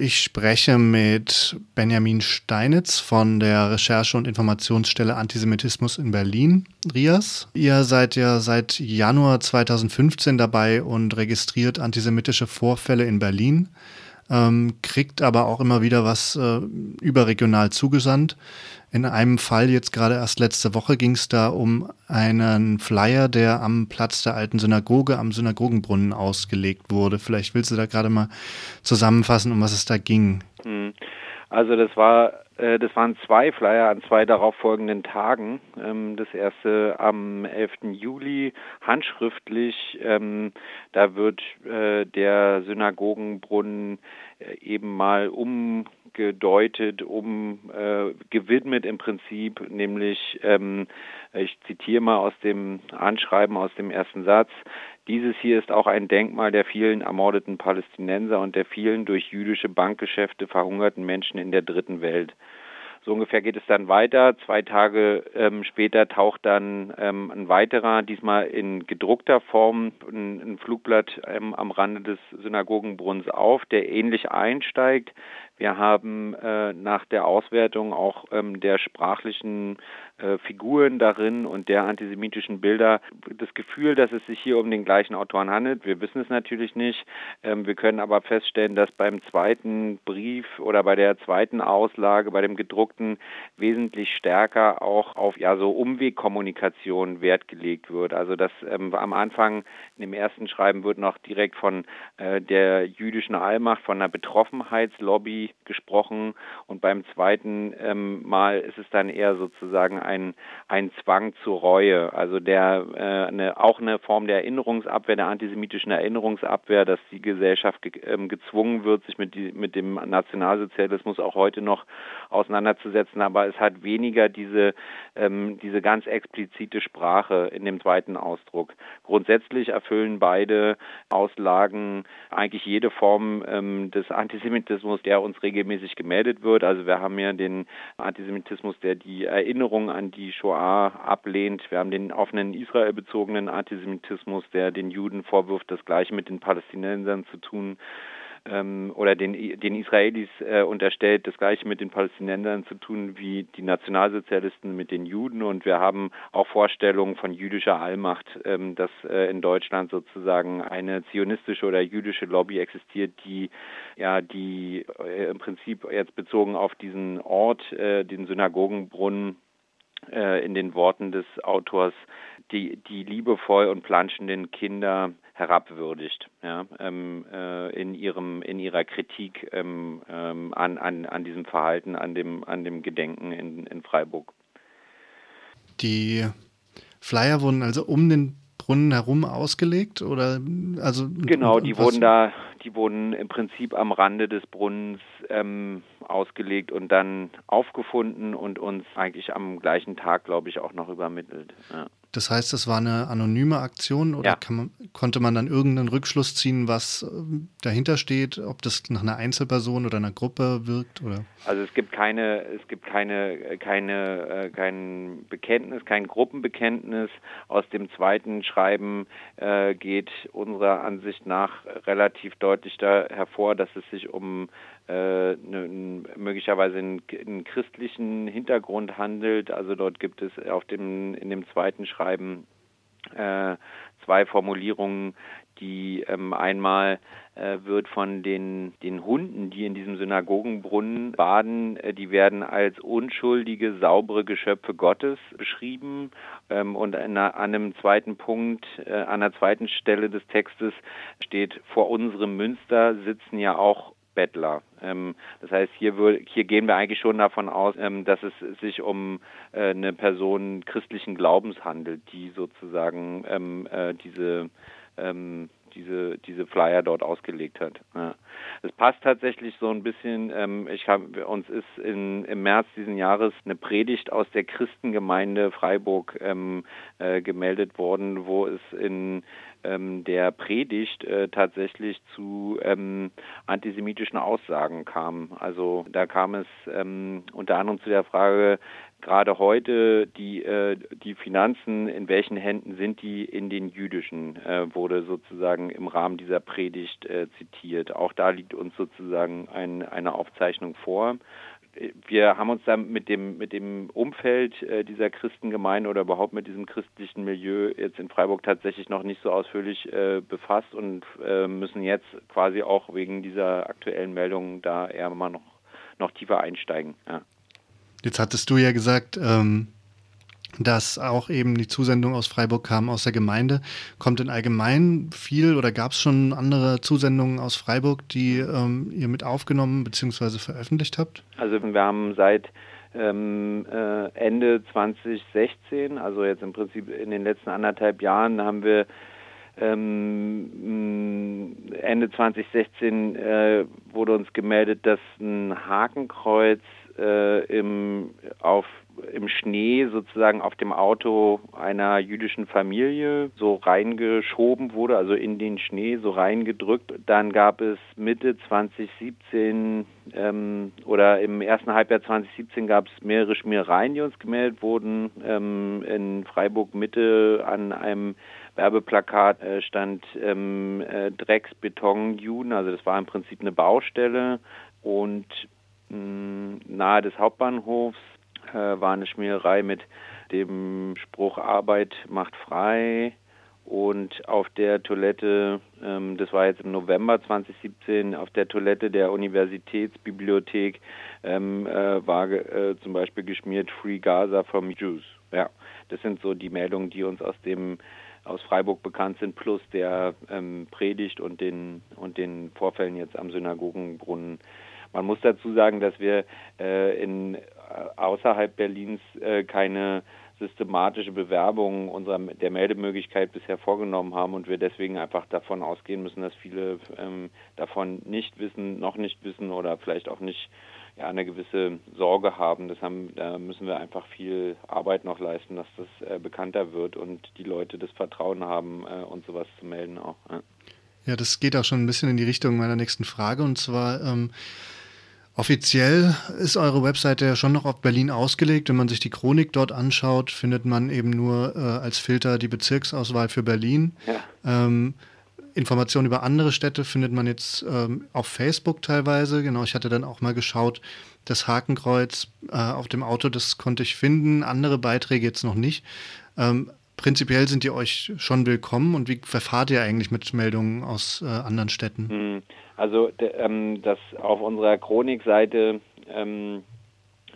Ich spreche mit Benjamin Steinitz von der Recherche- und Informationsstelle Antisemitismus in Berlin, RIAS. Ihr seid ja seit Januar 2015 dabei und registriert antisemitische Vorfälle in Berlin, ähm, kriegt aber auch immer wieder was äh, überregional zugesandt. In einem Fall jetzt gerade erst letzte Woche ging es da um einen Flyer, der am Platz der alten Synagoge am Synagogenbrunnen ausgelegt wurde. Vielleicht willst du da gerade mal zusammenfassen, um was es da ging. Hm. Also das war das waren zwei Flyer an zwei darauffolgenden Tagen. Ähm, das erste am 11. Juli handschriftlich. Ähm, da wird äh, der Synagogenbrunnen äh, eben mal umgedeutet, um gewidmet im Prinzip, nämlich ich zitiere mal aus dem Anschreiben aus dem ersten Satz, dieses hier ist auch ein Denkmal der vielen ermordeten Palästinenser und der vielen durch jüdische Bankgeschäfte verhungerten Menschen in der dritten Welt. So ungefähr geht es dann weiter. Zwei Tage ähm, später taucht dann ähm, ein weiterer, diesmal in gedruckter Form, ein, ein Flugblatt ähm, am Rande des Synagogenbrunns auf, der ähnlich einsteigt. Wir haben äh, nach der Auswertung auch ähm, der sprachlichen äh, Figuren darin und der antisemitischen Bilder das Gefühl, dass es sich hier um den gleichen Autoren handelt. Wir wissen es natürlich nicht. Ähm, wir können aber feststellen, dass beim zweiten Brief oder bei der zweiten Auslage, bei dem gedruckten, wesentlich stärker auch auf ja so Umwegkommunikation Wert gelegt wird. Also dass ähm, am Anfang dem ersten Schreiben wird noch direkt von äh, der jüdischen Allmacht, von einer Betroffenheitslobby gesprochen. Und beim zweiten ähm, Mal ist es dann eher sozusagen ein, ein Zwang zur Reue, also der äh, eine, auch eine Form der Erinnerungsabwehr, der antisemitischen Erinnerungsabwehr, dass die Gesellschaft ge ähm, gezwungen wird, sich mit, die, mit dem Nationalsozialismus auch heute noch auseinanderzusetzen, aber es hat weniger diese, ähm, diese ganz explizite Sprache in dem zweiten Ausdruck. Grundsätzlich erfüllen beide Auslagen eigentlich jede Form ähm, des Antisemitismus, der uns regelmäßig gemeldet wird. Also wir haben ja den Antisemitismus, der die Erinnerung an die Shoah ablehnt. Wir haben den offenen israelbezogenen Antisemitismus, der den Juden vorwirft, das Gleiche mit den Palästinensern zu tun ähm, oder den, den Israelis äh, unterstellt, das gleiche mit den Palästinensern zu tun wie die Nationalsozialisten mit den Juden. Und wir haben auch Vorstellungen von jüdischer Allmacht, ähm, dass äh, in Deutschland sozusagen eine zionistische oder jüdische Lobby existiert, die ja die äh, im Prinzip jetzt bezogen auf diesen Ort, äh, den Synagogenbrunnen, äh, in den Worten des Autors die, die liebevoll und planschenden Kinder herabwürdigt ja, ähm, äh, in ihrem in ihrer Kritik ähm, ähm, an, an, an diesem Verhalten, an dem, an dem Gedenken in, in Freiburg. Die Flyer wurden also um den Brunnen herum ausgelegt oder also genau, die wurden da, die wurden im Prinzip am Rande des Brunnens ähm, ausgelegt und dann aufgefunden und uns eigentlich am gleichen Tag, glaube ich, auch noch übermittelt. Ja. Das heißt, es war eine anonyme Aktion oder ja. man, konnte man dann irgendeinen Rückschluss ziehen, was ähm, dahinter steht, ob das nach einer Einzelperson oder einer Gruppe wirkt? Oder? Also es gibt keine, es gibt keine, keine, äh, kein Bekenntnis, kein Gruppenbekenntnis. Aus dem zweiten Schreiben äh, geht unserer Ansicht nach relativ deutlich da hervor, dass es sich um äh, ne, möglicherweise einen, einen, christlichen Hintergrund handelt. Also dort gibt es auf dem in dem zweiten Schreiben äh, zwei Formulierungen, die ähm, einmal äh, wird von den, den Hunden, die in diesem Synagogenbrunnen baden, äh, die werden als unschuldige, saubere Geschöpfe Gottes beschrieben. Ähm, und an, an einem zweiten Punkt, äh, an der zweiten Stelle des Textes steht, vor unserem Münster sitzen ja auch Bettler. Ähm, das heißt, hier, hier, gehen wir eigentlich schon davon aus, ähm, dass es sich um äh, eine Person christlichen Glaubens handelt, die sozusagen ähm, äh, diese ähm, diese, diese Flyer dort ausgelegt hat. Ja. Es passt tatsächlich so ein bisschen, ähm, ich hab, uns ist in, im März diesen Jahres eine Predigt aus der Christengemeinde Freiburg ähm, äh, gemeldet worden, wo es in ähm, der Predigt äh, tatsächlich zu ähm, antisemitischen Aussagen kam. Also da kam es ähm, unter anderem zu der Frage, gerade heute die, äh, die Finanzen, in welchen Händen sind die in den jüdischen, äh, wurde sozusagen im Rahmen dieser Predigt äh, zitiert. Auch da liegt uns sozusagen ein, eine Aufzeichnung vor. Wir haben uns dann mit dem, mit dem Umfeld äh, dieser Christengemeinde oder überhaupt mit diesem christlichen Milieu jetzt in Freiburg tatsächlich noch nicht so ausführlich äh, befasst und äh, müssen jetzt quasi auch wegen dieser aktuellen Meldung da eher mal noch, noch tiefer einsteigen. Ja. Jetzt hattest du ja gesagt, ähm, dass auch eben die Zusendung aus Freiburg kam aus der Gemeinde. Kommt in allgemein viel oder gab es schon andere Zusendungen aus Freiburg, die ähm, ihr mit aufgenommen bzw. veröffentlicht habt? Also wir haben seit ähm, äh, Ende 2016, also jetzt im Prinzip in den letzten anderthalb Jahren, haben wir ähm, Ende 2016 äh, wurde uns gemeldet, dass ein Hakenkreuz äh, im, auf, im Schnee sozusagen auf dem Auto einer jüdischen Familie so reingeschoben wurde, also in den Schnee so reingedrückt. Dann gab es Mitte 2017 ähm, oder im ersten Halbjahr 2017 gab es mehrere Schmierereien, die uns gemeldet wurden. Ähm, in Freiburg Mitte an einem Werbeplakat äh, stand ähm, äh, Drecks Beton Juden, also das war im Prinzip eine Baustelle und nahe des Hauptbahnhofs war eine Schmiererei mit dem Spruch Arbeit macht frei und auf der Toilette, ähm, das war jetzt im November 2017, auf der Toilette der Universitätsbibliothek ähm, äh, war äh, zum Beispiel geschmiert Free Gaza from Jews. Ja, das sind so die Meldungen, die uns aus dem aus Freiburg bekannt sind, plus der ähm, Predigt und den und den Vorfällen jetzt am Synagogenbrunnen man muss dazu sagen, dass wir äh, in, äh, außerhalb Berlins äh, keine systematische Bewerbung unserer der Meldemöglichkeit bisher vorgenommen haben und wir deswegen einfach davon ausgehen müssen, dass viele ähm, davon nicht wissen, noch nicht wissen oder vielleicht auch nicht ja, eine gewisse Sorge haben. Das haben, da müssen wir einfach viel Arbeit noch leisten, dass das äh, bekannter wird und die Leute das Vertrauen haben, äh, uns sowas zu melden auch. Ja. ja. das geht auch schon ein bisschen in die Richtung meiner nächsten Frage und zwar ähm, Offiziell ist eure Webseite ja schon noch auf Berlin ausgelegt. Wenn man sich die Chronik dort anschaut, findet man eben nur äh, als Filter die Bezirksauswahl für Berlin. Ja. Ähm, Informationen über andere Städte findet man jetzt ähm, auf Facebook teilweise. Genau, ich hatte dann auch mal geschaut, das Hakenkreuz äh, auf dem Auto, das konnte ich finden, andere Beiträge jetzt noch nicht. Ähm, prinzipiell sind die euch schon willkommen und wie verfahrt ihr eigentlich mit Meldungen aus äh, anderen Städten? Hm. Also ähm, dass auf unserer Chronikseite ähm,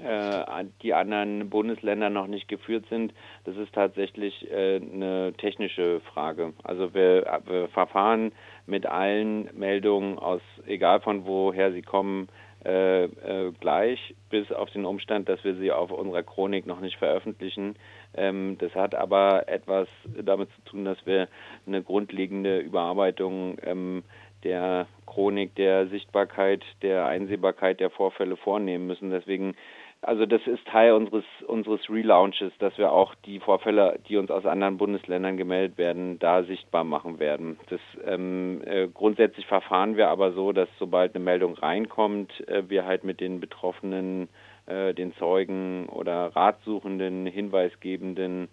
äh, die anderen Bundesländer noch nicht geführt sind, das ist tatsächlich äh, eine technische Frage. Also wir, wir, verfahren mit allen Meldungen aus, egal von woher sie kommen, äh, äh, gleich, bis auf den Umstand, dass wir sie auf unserer Chronik noch nicht veröffentlichen. Ähm, das hat aber etwas damit zu tun, dass wir eine grundlegende Überarbeitung ähm, der Chronik der Sichtbarkeit, der Einsehbarkeit der Vorfälle vornehmen müssen. Deswegen, also das ist Teil unseres unseres Relaunches, dass wir auch die Vorfälle, die uns aus anderen Bundesländern gemeldet werden, da sichtbar machen werden. Das ähm, äh, grundsätzlich verfahren wir aber so, dass sobald eine Meldung reinkommt, äh, wir halt mit den Betroffenen, äh, den Zeugen oder Ratsuchenden, Hinweisgebenden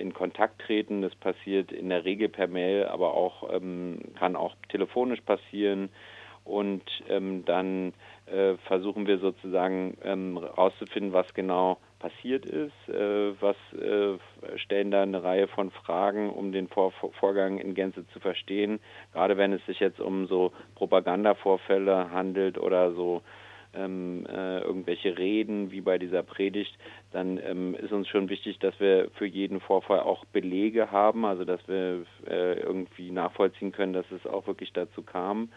in Kontakt treten. Das passiert in der Regel per Mail, aber auch ähm, kann auch telefonisch passieren. Und ähm, dann äh, versuchen wir sozusagen ähm, was genau passiert ist, äh, was äh, stellen da eine Reihe von Fragen, um den Vor Vorgang in Gänze zu verstehen. Gerade wenn es sich jetzt um so Propagandavorfälle handelt oder so ähm, äh, irgendwelche Reden wie bei dieser Predigt, dann ähm, ist uns schon wichtig, dass wir für jeden Vorfall auch Belege haben, also dass wir äh, irgendwie nachvollziehen können, dass es auch wirklich dazu kam.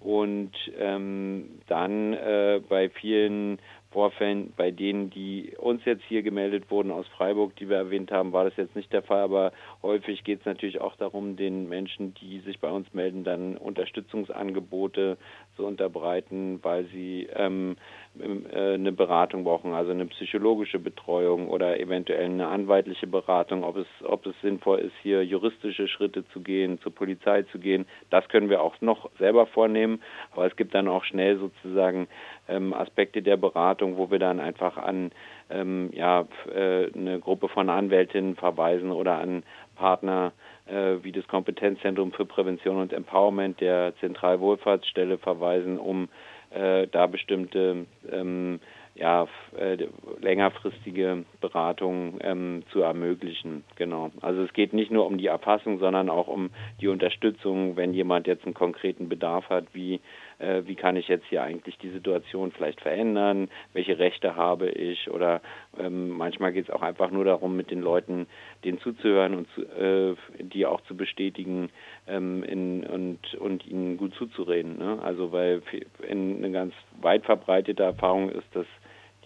Und ähm, dann äh, bei vielen Vorfällen, bei denen, die uns jetzt hier gemeldet wurden aus Freiburg, die wir erwähnt haben, war das jetzt nicht der Fall, aber häufig geht es natürlich auch darum, den Menschen, die sich bei uns melden, dann Unterstützungsangebote zu unterbreiten, weil sie ähm, äh, eine Beratung brauchen, also eine psychologische Betreuung oder eventuell eine anwaltliche Beratung, ob es, ob es sinnvoll ist, hier juristische Schritte zu gehen, zur Polizei zu gehen. Das können wir auch noch selber vornehmen, aber es gibt dann auch schnell sozusagen ähm, Aspekte der Beratung, wo wir dann einfach an ähm, ja, äh, eine Gruppe von Anwältinnen verweisen oder an Partner äh, wie das Kompetenzzentrum für Prävention und Empowerment der Zentralwohlfahrtsstelle verweisen, um äh, da bestimmte ähm, ja, äh, längerfristige Beratung ähm, zu ermöglichen. Genau. Also es geht nicht nur um die Erfassung, sondern auch um die Unterstützung, wenn jemand jetzt einen konkreten Bedarf hat, wie äh, wie kann ich jetzt hier eigentlich die Situation vielleicht verändern, welche Rechte habe ich oder ähm, manchmal geht es auch einfach nur darum, mit den Leuten denen zuzuhören und zu, äh, die auch zu bestätigen ähm, in, und, und ihnen gut zuzureden. Ne? Also weil in, eine ganz weit verbreitete Erfahrung ist, dass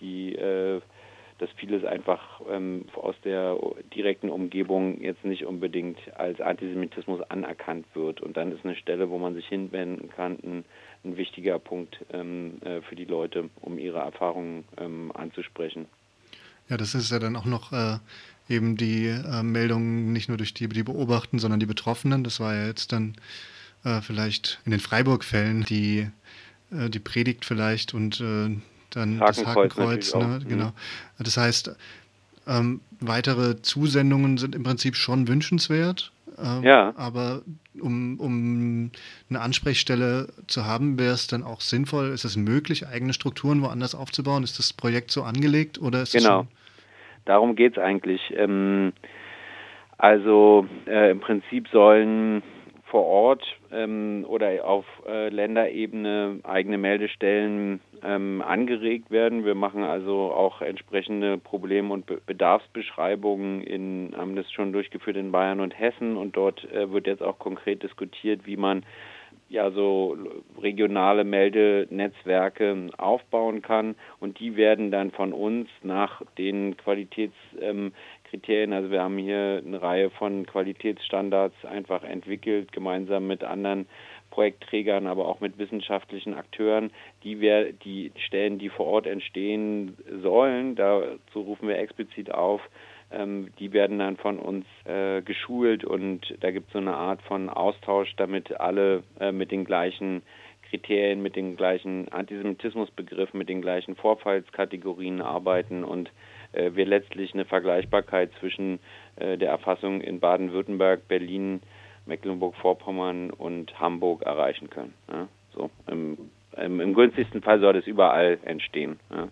die äh, dass vieles einfach ähm, aus der direkten Umgebung jetzt nicht unbedingt als Antisemitismus anerkannt wird. Und dann ist eine Stelle, wo man sich hinwenden kann, ein, ein wichtiger Punkt ähm, äh, für die Leute, um ihre Erfahrungen ähm, anzusprechen. Ja, das ist ja dann auch noch äh, eben die äh, Meldung nicht nur durch die, die beobachten, sondern die Betroffenen. Das war ja jetzt dann äh, vielleicht in den Freiburg-Fällen die, äh, die Predigt vielleicht und äh, dann Hakenkreuz das Hakenkreuz. Ne? Mhm. Genau. Das heißt, ähm, weitere Zusendungen sind im Prinzip schon wünschenswert. Ähm, ja. Aber um, um eine Ansprechstelle zu haben, wäre es dann auch sinnvoll, ist es möglich, eigene Strukturen woanders aufzubauen? Ist das Projekt so angelegt oder ist Genau. Darum geht es eigentlich. Ähm, also äh, im Prinzip sollen vor Ort ähm, oder auf äh, Länderebene eigene Meldestellen ähm, angeregt werden. Wir machen also auch entsprechende Problem- und Be Bedarfsbeschreibungen in, haben das schon durchgeführt in Bayern und Hessen und dort äh, wird jetzt auch konkret diskutiert, wie man ja so regionale Meldenetzwerke aufbauen kann und die werden dann von uns nach den Qualitätskriterien, also wir haben hier eine Reihe von Qualitätsstandards einfach entwickelt, gemeinsam mit anderen Projektträgern, aber auch mit wissenschaftlichen Akteuren, die wir die Stellen, die vor Ort entstehen sollen, dazu rufen wir explizit auf, ähm, die werden dann von uns äh, geschult und da gibt es so eine Art von Austausch, damit alle äh, mit den gleichen Kriterien, mit den gleichen Antisemitismusbegriffen, mit den gleichen Vorfallskategorien arbeiten und wir letztlich eine Vergleichbarkeit zwischen äh, der Erfassung in Baden-Württemberg, Berlin, Mecklenburg-Vorpommern und Hamburg erreichen können. Ja? So im, im, im, günstigsten Fall soll das überall entstehen. Ja?